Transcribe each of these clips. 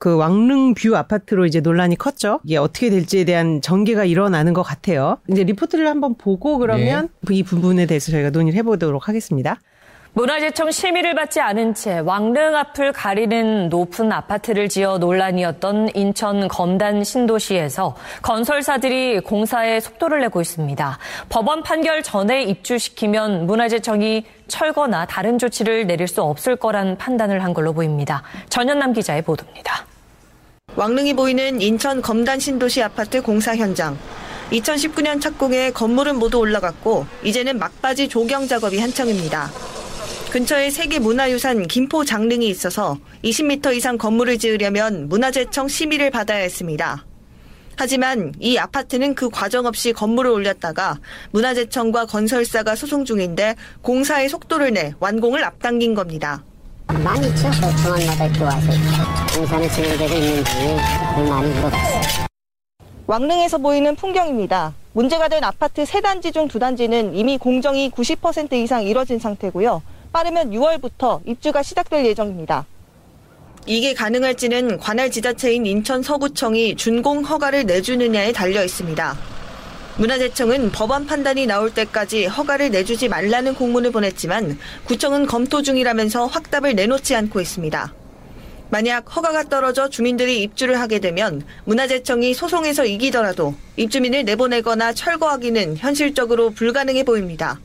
그 왕릉뷰 아파트로 이제 논란이 컸죠. 이게 어떻게 될지에 대한 전개가 일어나는 것 같아요. 이제 리포트를 한번 보고 그러면 네. 이 부분에 대해서 저희가 논의를 해보도록 하겠습니다. 문화재청 심의를 받지 않은 채 왕릉 앞을 가리는 높은 아파트를 지어 논란이었던 인천 검단 신도시에서 건설사들이 공사에 속도를 내고 있습니다. 법원 판결 전에 입주시키면 문화재청이 철거나 다른 조치를 내릴 수 없을 거란 판단을 한 걸로 보입니다. 전현남 기자의 보도입니다. 왕릉이 보이는 인천 검단 신도시 아파트 공사 현장. 2019년 착공해 건물은 모두 올라갔고 이제는 막바지 조경 작업이 한창입니다. 근처에 세계 문화유산 김포 장릉이 있어서 20m 이상 건물을 지으려면 문화재청 심의를 받아야 했습니다. 하지만 이 아파트는 그 과정 없이 건물을 올렸다가 문화재청과 건설사가 소송 중인데 공사의 속도를 내 완공을 앞당긴 겁니다. 많이 있죠. 중앙마다 이렇게 와서 공사는 진행되고 있는지 많이 물어봤어요. 왕릉에서 보이는 풍경입니다. 문제가 된 아파트 세단지중 두단지는 이미 공정이 90% 이상 이뤄진 상태고요. 빠르면 6월부터 입주가 시작될 예정입니다. 이게 가능할지는 관할 지자체인 인천 서구청이 준공 허가를 내주느냐에 달려 있습니다. 문화재청은 법원 판단이 나올 때까지 허가를 내주지 말라는 공문을 보냈지만 구청은 검토 중이라면서 확답을 내놓지 않고 있습니다. 만약 허가가 떨어져 주민들이 입주를 하게 되면 문화재청이 소송에서 이기더라도 입주민을 내보내거나 철거하기는 현실적으로 불가능해 보입니다.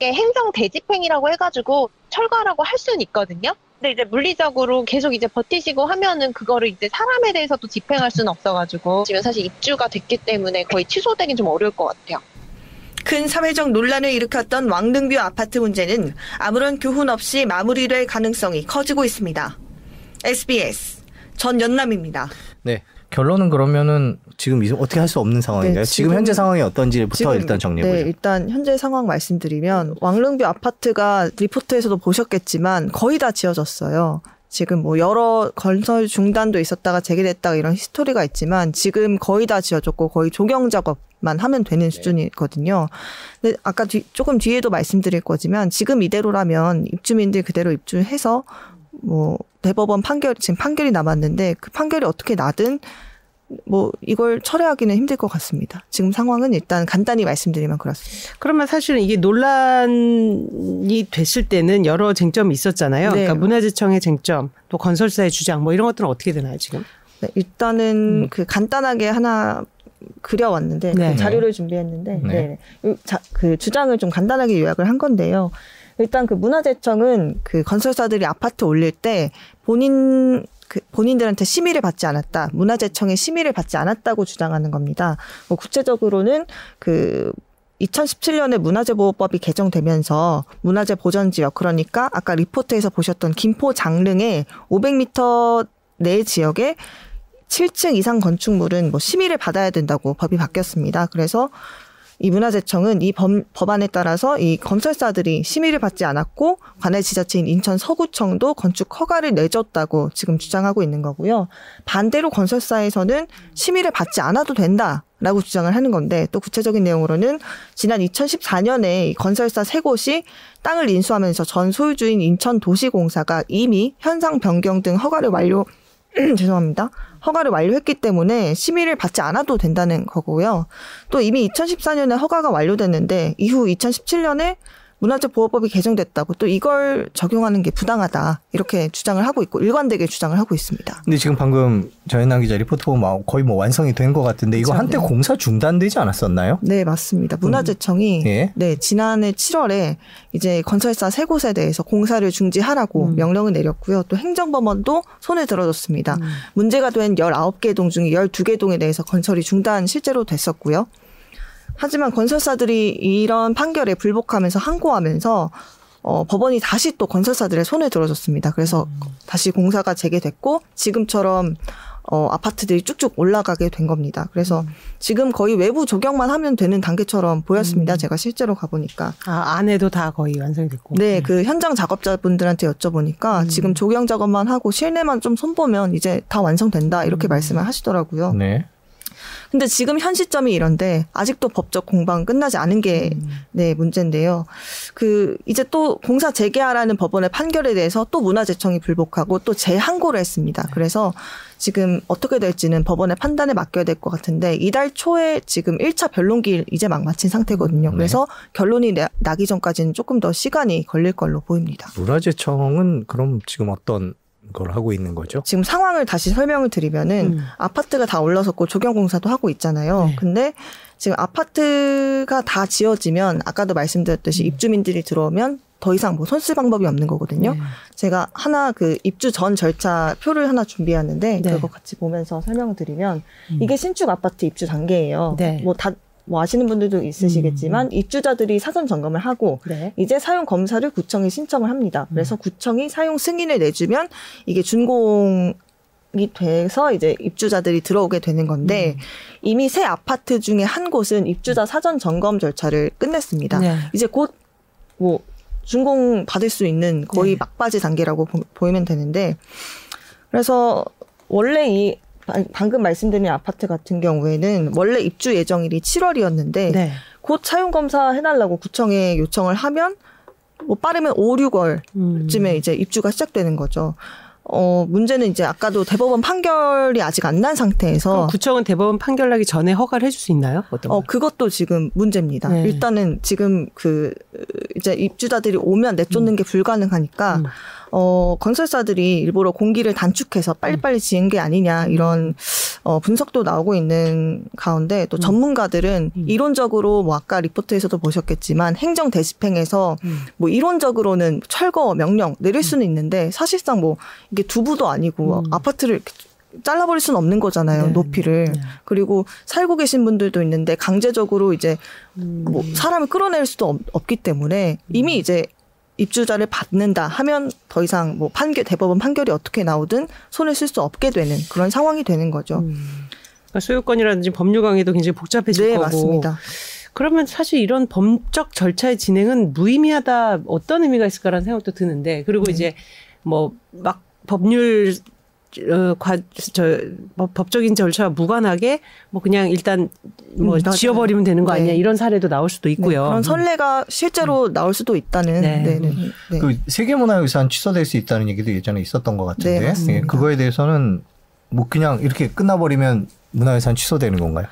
행정 대집행이라고 해가지고 철거하라고 할 수는 있거든요. 근데 이제 물리적으로 계속 이제 버티시고 하면은 그거를 이제 사람에 대해서 도 집행할 수는 없어가지고 지금 사실 입주가 됐기 때문에 거의 취소되긴 좀 어려울 것 같아요. 큰 사회적 논란을 일으켰던 왕릉뷰 아파트 문제는 아무런 교훈 없이 마무리될 가능성이 커지고 있습니다. SBS 전 연남입니다. 네. 결론은 그러면은 지금 어떻게 할 수 없는 상황인가요? 네, 지금, 지금, 현재 상황이 어떤지부터 지금, 일단 정리해 보죠. 네, 일단 현재 상황 말씀드리면 왕릉뷰 아파트가 리포트에서도 보셨겠지만 거의 다 지어졌어요. 지금 뭐 여러 건설 중단도 있었다가 재개됐다가 이런 히스토리가 있지만 지금 거의 다 지어졌고 거의 조경 작업 만 하면 되는 네. 수준이거든요. 근데 아까 뒤, 조금 뒤에도 말씀드릴 거지만 지금 이대로라면 입주민들 그대로 입주해서 뭐 대법원 판결 지금 판결이 남았는데 그 판결이 어떻게 나든 뭐 이걸 철회하기는 힘들 것 같습니다. 지금 상황은 일단 간단히 말씀드리면 그렇습니다. 그러면 사실은 이게 논란이 됐을 때는 여러 쟁점이 있었잖아요. 네. 그러니까 문화재청의 쟁점, 또 건설사의 주장 뭐 이런 것들은 어떻게 되나요, 지금? 네, 일단은 음. 그 간단하게 하나 그려왔는데 그 네. 그 자료를 준비했는데 네. 네. 자, 그 주장을 좀 간단하게 요약을 한 건데요. 일단 그 문화재청은 그 건설사들이 아파트 올릴 때 본인 그 본인들한테 심의를 받지 않았다. 문화재청의 심의를 받지 않았다고 주장하는 겁니다. 뭐 구체적으로는 그 2017년에 문화재보호법이 개정되면서 문화재 보전 지역 그러니까 아까 리포트에서 보셨던 김포 장릉의 500m 내 지역에 7층 이상 건축물은 뭐 심의를 받아야 된다고 법이 바뀌었습니다. 그래서 이 문화재청은 이 법, 법안에 따라서 이 건설사들이 심의를 받지 않았고 관할 지자체인 인천 서구청도 건축 허가를 내줬다고 지금 주장하고 있는 거고요. 반대로 건설사에서는 심의를 받지 않아도 된다 라고 주장을 하는 건데 또 구체적인 내용으로는 지난 2014년에 이 건설사 세 곳이 땅을 인수하면서 전 소유주인 인천도시공사가 이미 현상 변경 등 허가를 완료 죄송합니다. 허가를 완료했기 때문에 심의를 받지 않아도 된다는 거고요. 또 이미 2014년에 허가가 완료됐는데 이후 2017년에 문화재 보호법이 개정됐다고 또 이걸 적용하는 게 부당하다 이렇게 주장을 하고 있고 일관되게 주장을 하고 있습니다. 근데 지금 방금 저현남 기자 리포트 보면 거의 뭐 완성이 된 것 같은데 이거 그렇죠. 한때 네. 공사 중단되지 않았었나요? 네 맞습니다. 문화재청이 음. 예. 네 지난해 7월에 이제 건설사 세 곳에 대해서 공사를 중지하라고 음. 명령을 내렸고요. 또 행정법원도 손을 들어줬습니다. 음. 문제가 된 19개 동 중에 12개 동에 대해서 건설이 중단 실제로 됐었고요. 하지만 건설사들이 이런 판결에 불복하면서 항고하면서 어, 법원이 다시 또 건설사들의 손을 들어줬습니다. 그래서 음. 다시 공사가 재개됐고 지금처럼 어, 아파트들이 쭉쭉 올라가게 된 겁니다. 그래서 음. 지금 거의 외부 조경만 하면 되는 단계처럼 보였습니다. 음. 제가 실제로 가보니까. 아, 안에도 다 거의 완성됐고. 네, 음. 그 현장 작업자분들한테 여쭤보니까 음. 지금 조경 작업만 하고 실내만 좀 손보면 이제 다 완성된다. 이렇게 음. 말씀을 하시더라고요. 네. 근데 지금 현 시점이 이런데 아직도 법적 공방 끝나지 않은 게 음. 네, 문제인데요. 그 이제 또 공사 재개하라는 법원의 판결에 대해서 또 문화재청이 불복하고 또 재항고를 했습니다. 네. 그래서 지금 어떻게 될지는 법원의 판단에 맡겨야 될 것 같은데 이달 초에 지금 1차 변론기 이제 막 마친 상태거든요. 네. 그래서 결론이 나기 전까지는 조금 더 시간이 걸릴 걸로 보입니다. 문화재청은 그럼 지금 어떤 걸 하고 있는 거죠? 지금 상황을 다시 설명을 드리면은 음. 아파트가 다 올라섰고 조경 공사도 하고 있잖아요. 네. 근데 지금 아파트가 다 지어지면 아까도 말씀드렸듯이 음. 입주민들이 들어오면 더 이상 뭐 손쓸 방법이 없는 거거든요. 네. 제가 하나 그 입주 전 절차 표를 하나 준비했는데 네. 그거 같이 보면서 설명을 드리면 음. 이게 신축 아파트 입주 단계예요. 네. 뭐다 뭐 아시는 분들도 있으시겠지만 음. 입주자들이 사전 점검을 하고 네. 이제 사용 검사를 구청에 신청을 합니다. 그래서 음. 구청이 사용 승인을 내주면 이게 준공 이 돼서 이제 입주자들이 들어오게 되는 건데 음. 이미 새 아파트 중에 한 곳은 입주자 사전 점검 절차를 끝냈습니다. 네. 이제 곧뭐 준공 받을 수 있는 거의 네. 막바지 단계라고 보, 이면 되는데 그래서 원래 이 방금 말씀드린 아파트 같은 경우에는 원래 입주 예정일이 7월이었는데 네. 곧 사용 검사 해달라고 구청에 요청을 하면 뭐 빠르면 5, 6월쯤에 음. 이제 입주가 시작되는 거죠. 어, 문제는 이제 아까도 대법원 판결이 아직 안 난 상태에서. 구청은 대법원 판결 나기 전에 허가를 해줄 수 있나요? 어떤 어, 그것도 지금 문제입니다. 네. 일단은 지금 그, 이제 입주자들이 오면 내쫓는 음. 게 불가능하니까, 음. 어, 건설사들이 일부러 공기를 단축해서 빨리빨리 지은 게 아니냐 이런 어, 분석도 나오고 있는 가운데 또 음. 전문가들은 음. 이론적으로 뭐 아까 리포트에서도 보셨겠지만 행정 대집행에서 음. 뭐 이론적으로는 철거 명령 내릴 음. 수는 있는데 사실상 뭐 이게 두부도 아니고 음. 아파트를 잘라버릴 수는 없는 거잖아요. 네. 높이를. 네. 그리고 살고 계신 분들도 있는데 강제적으로 이제 뭐 사람을 끌어낼 수도 없, 기 때문에 이미 이제 입주자를 받는다 하면 더 이상 뭐 판결 대법원 판결이 어떻게 나오든 손을 쓸 수 없게 되는 그런 상황이 되는 거죠. 음. 그러니까 소유권이라든지 법률 강의도 굉장히 복잡해질 네, 거고. 맞습니다. 그러면 사실 이런 범적 절차의 진행은 무의미하다 어떤 의미가 있을까라는 생각도 드는데 그리고 네. 이제 뭐 막 법률 어, 과, 저, 뭐, 법적인 절차와 무관하게 뭐 그냥 일단 뭐 음, 지워버리면 되는 거 네. 아니냐 이런 사례도 나올 수도 있고요. 네, 그런 선례가 실제로 음. 나올 수도 있다는. 네. 네, 네. 네. 그 세계문화유산 취소될 수 있다는 얘기도 예전에 있었던 것 같은데 네, 네, 그거에 대해서는 뭐 그냥 이렇게 끝나버리면 문화유산 취소되는 건가요?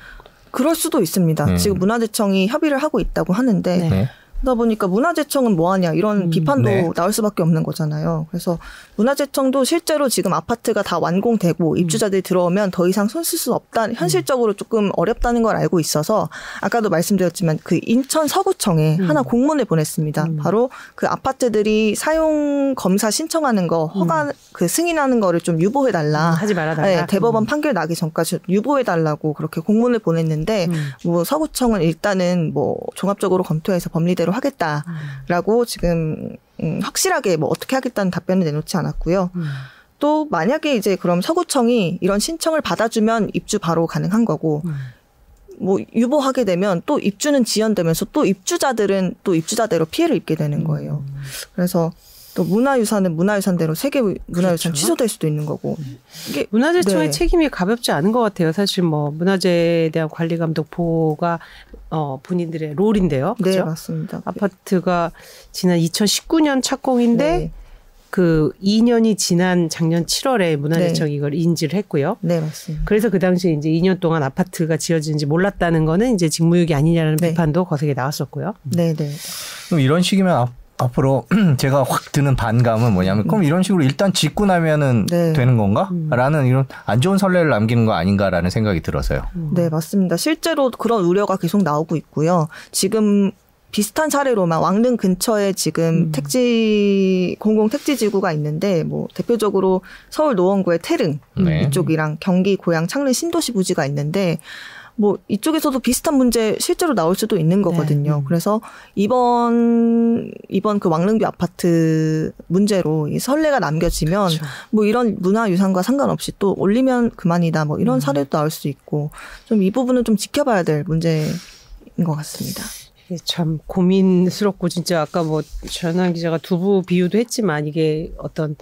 그럴 수도 있습니다. 지금 문화재청이 협의를 하고 있다고 하는데 그러다 보니까 문화재청은 뭐하냐 이런 음, 비판도 네. 나올 수밖에 없는 거잖아요. 그래서 문화재청도 실제로 지금 아파트가 다 완공되고 음. 입주자들이 들어오면 더 이상 손 쓸 수 없다. 현실적으로 조금 어렵다는 걸 알고 있어서 아까도 말씀드렸지만 그 인천 서구청에 음. 하나 공문을 보냈습니다. 음. 바로 그 아파트들이 사용 검사 신청하는 거 허가 음. 그 승인하는 거를 좀 유보해 달라. 음, 하지 말아 달라. 네, 대법원 판결 나기 전까지 유보해 달라고 그렇게 공문을 보냈는데 뭐 서구청은 일단은 뭐 종합적으로 검토해서 법리대로 하겠다라고 음. 지금 음, 확실하게 뭐 어떻게 하겠다는 답변을 내놓지 않았고요. 음. 또 만약에 이제 그럼 서구청이 이런 신청을 받아주면 입주 바로 가능한 거고 음. 뭐 유보하게 되면 또 입주는 지연되면서 또 입주자들은 또 입주자대로 피해를 입게 되는 거예요. 음. 그래서 또 문화유산은 문화유산대로 세계 문화유산 그렇죠. 취소될 수도 있는 거고 이게 문화재청의 네. 책임이 가볍지 않은 것 같아요. 사실 뭐 문화재에 대한 관리 감독 보호가 어 본인들의 롤인데요. 그렇죠? 네 맞습니다. 아파트가 지난 2019년 착공인데 네. 그 2년이 지난 작년 7월에 문화재청이 네. 이걸 인지를 했고요. 네, 맞습니다. 그래서 그 당시에 이제 2년 동안 아파트가 지어진지 몰랐다는 거는 이제 직무유기 아니냐라는 네. 비판도 거세게 나왔었고요. 네, 네. 그럼 이런 식이면 앞으로 제가 확 드는 반감은 뭐냐면 그럼 이런 식으로 일단 짓고 나면은 네. 되는 건가? 음. 라는 이런 안 좋은 선례를 남기는 거 아닌가라는 생각이 들어서요. 음. 네, 맞습니다. 실제로 그런 우려가 계속 나오고 있고요. 지금 비슷한 사례로만 왕릉 근처에 지금 음. 택지 공공 택지 지구가 있는데 뭐 대표적으로 서울 노원구의 태릉 네. 이쪽이랑 경기 고양 창릉 신도시 부지가 있는데 뭐 이쪽에서도 비슷한 문제 실제로 나올 수도 있는 네. 거거든요. 네. 그래서 이번 이번 그 왕릉뷰 아파트 문제로 이 선례가 남겨지면 그렇죠. 뭐 이런 문화 유산과 상관없이 또 올리면 그만이다 뭐 이런 음. 사례도 나올 수 있고 좀 이 부분은 좀 지켜봐야 될 문제인 것 같습니다. 참 고민스럽고 진짜 아까 뭐 전환 기자가 두부 비유도 했지만 이게 어떤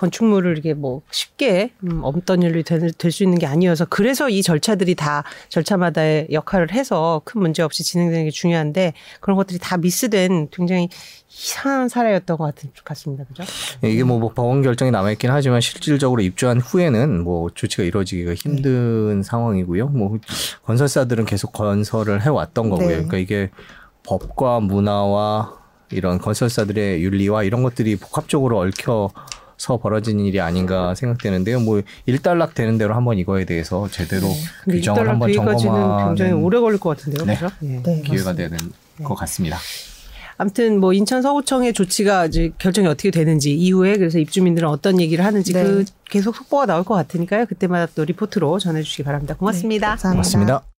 건축물을 이렇게 뭐 쉽게 음, 없던 일이 될수 있는 게 아니어서 그래서 이 절차들이 다 절차마다의 역할을 해서 큰 문제 없이 진행되는 게 중요한데 그런 것들이 다 미스된 굉장히 이상한 사례였던 것 같은 같습니다. 그죠? 예, 이게 뭐, 뭐 법원 결정이 남아 있긴 하지만 실질적으로 입주한 후에는 뭐 조치가 이루어지기가 힘든 네. 상황이고요. 뭐 건설사들은 계속 건설을 해 왔던 거고요. 네. 그러니까 이게 법과 문화와 이런 건설사들의 윤리와 이런 것들이 복합적으로 얽혀 서 벌어진 일이 아닌가 생각되는데요. 뭐 일단락 되는 대로 한번 이거에 대해서 제대로 네. 규정을 한번 점검하는 굉장히 오래 걸릴 것 같은데요. 네. 그렇죠? 네. 기회가 되는 네. 것 같습니다. 아무튼 뭐 인천 서구청의 조치가 이제 결정이 어떻게 되는지 이후에 그래서 입주민들은 어떤 얘기를 하는지 네. 그 계속 속보가 나올 것 같으니까요. 그때마다 또 리포트로 전해주시기 바랍니다. 고맙습니다. 네, 감사합니다. 고맙습니다.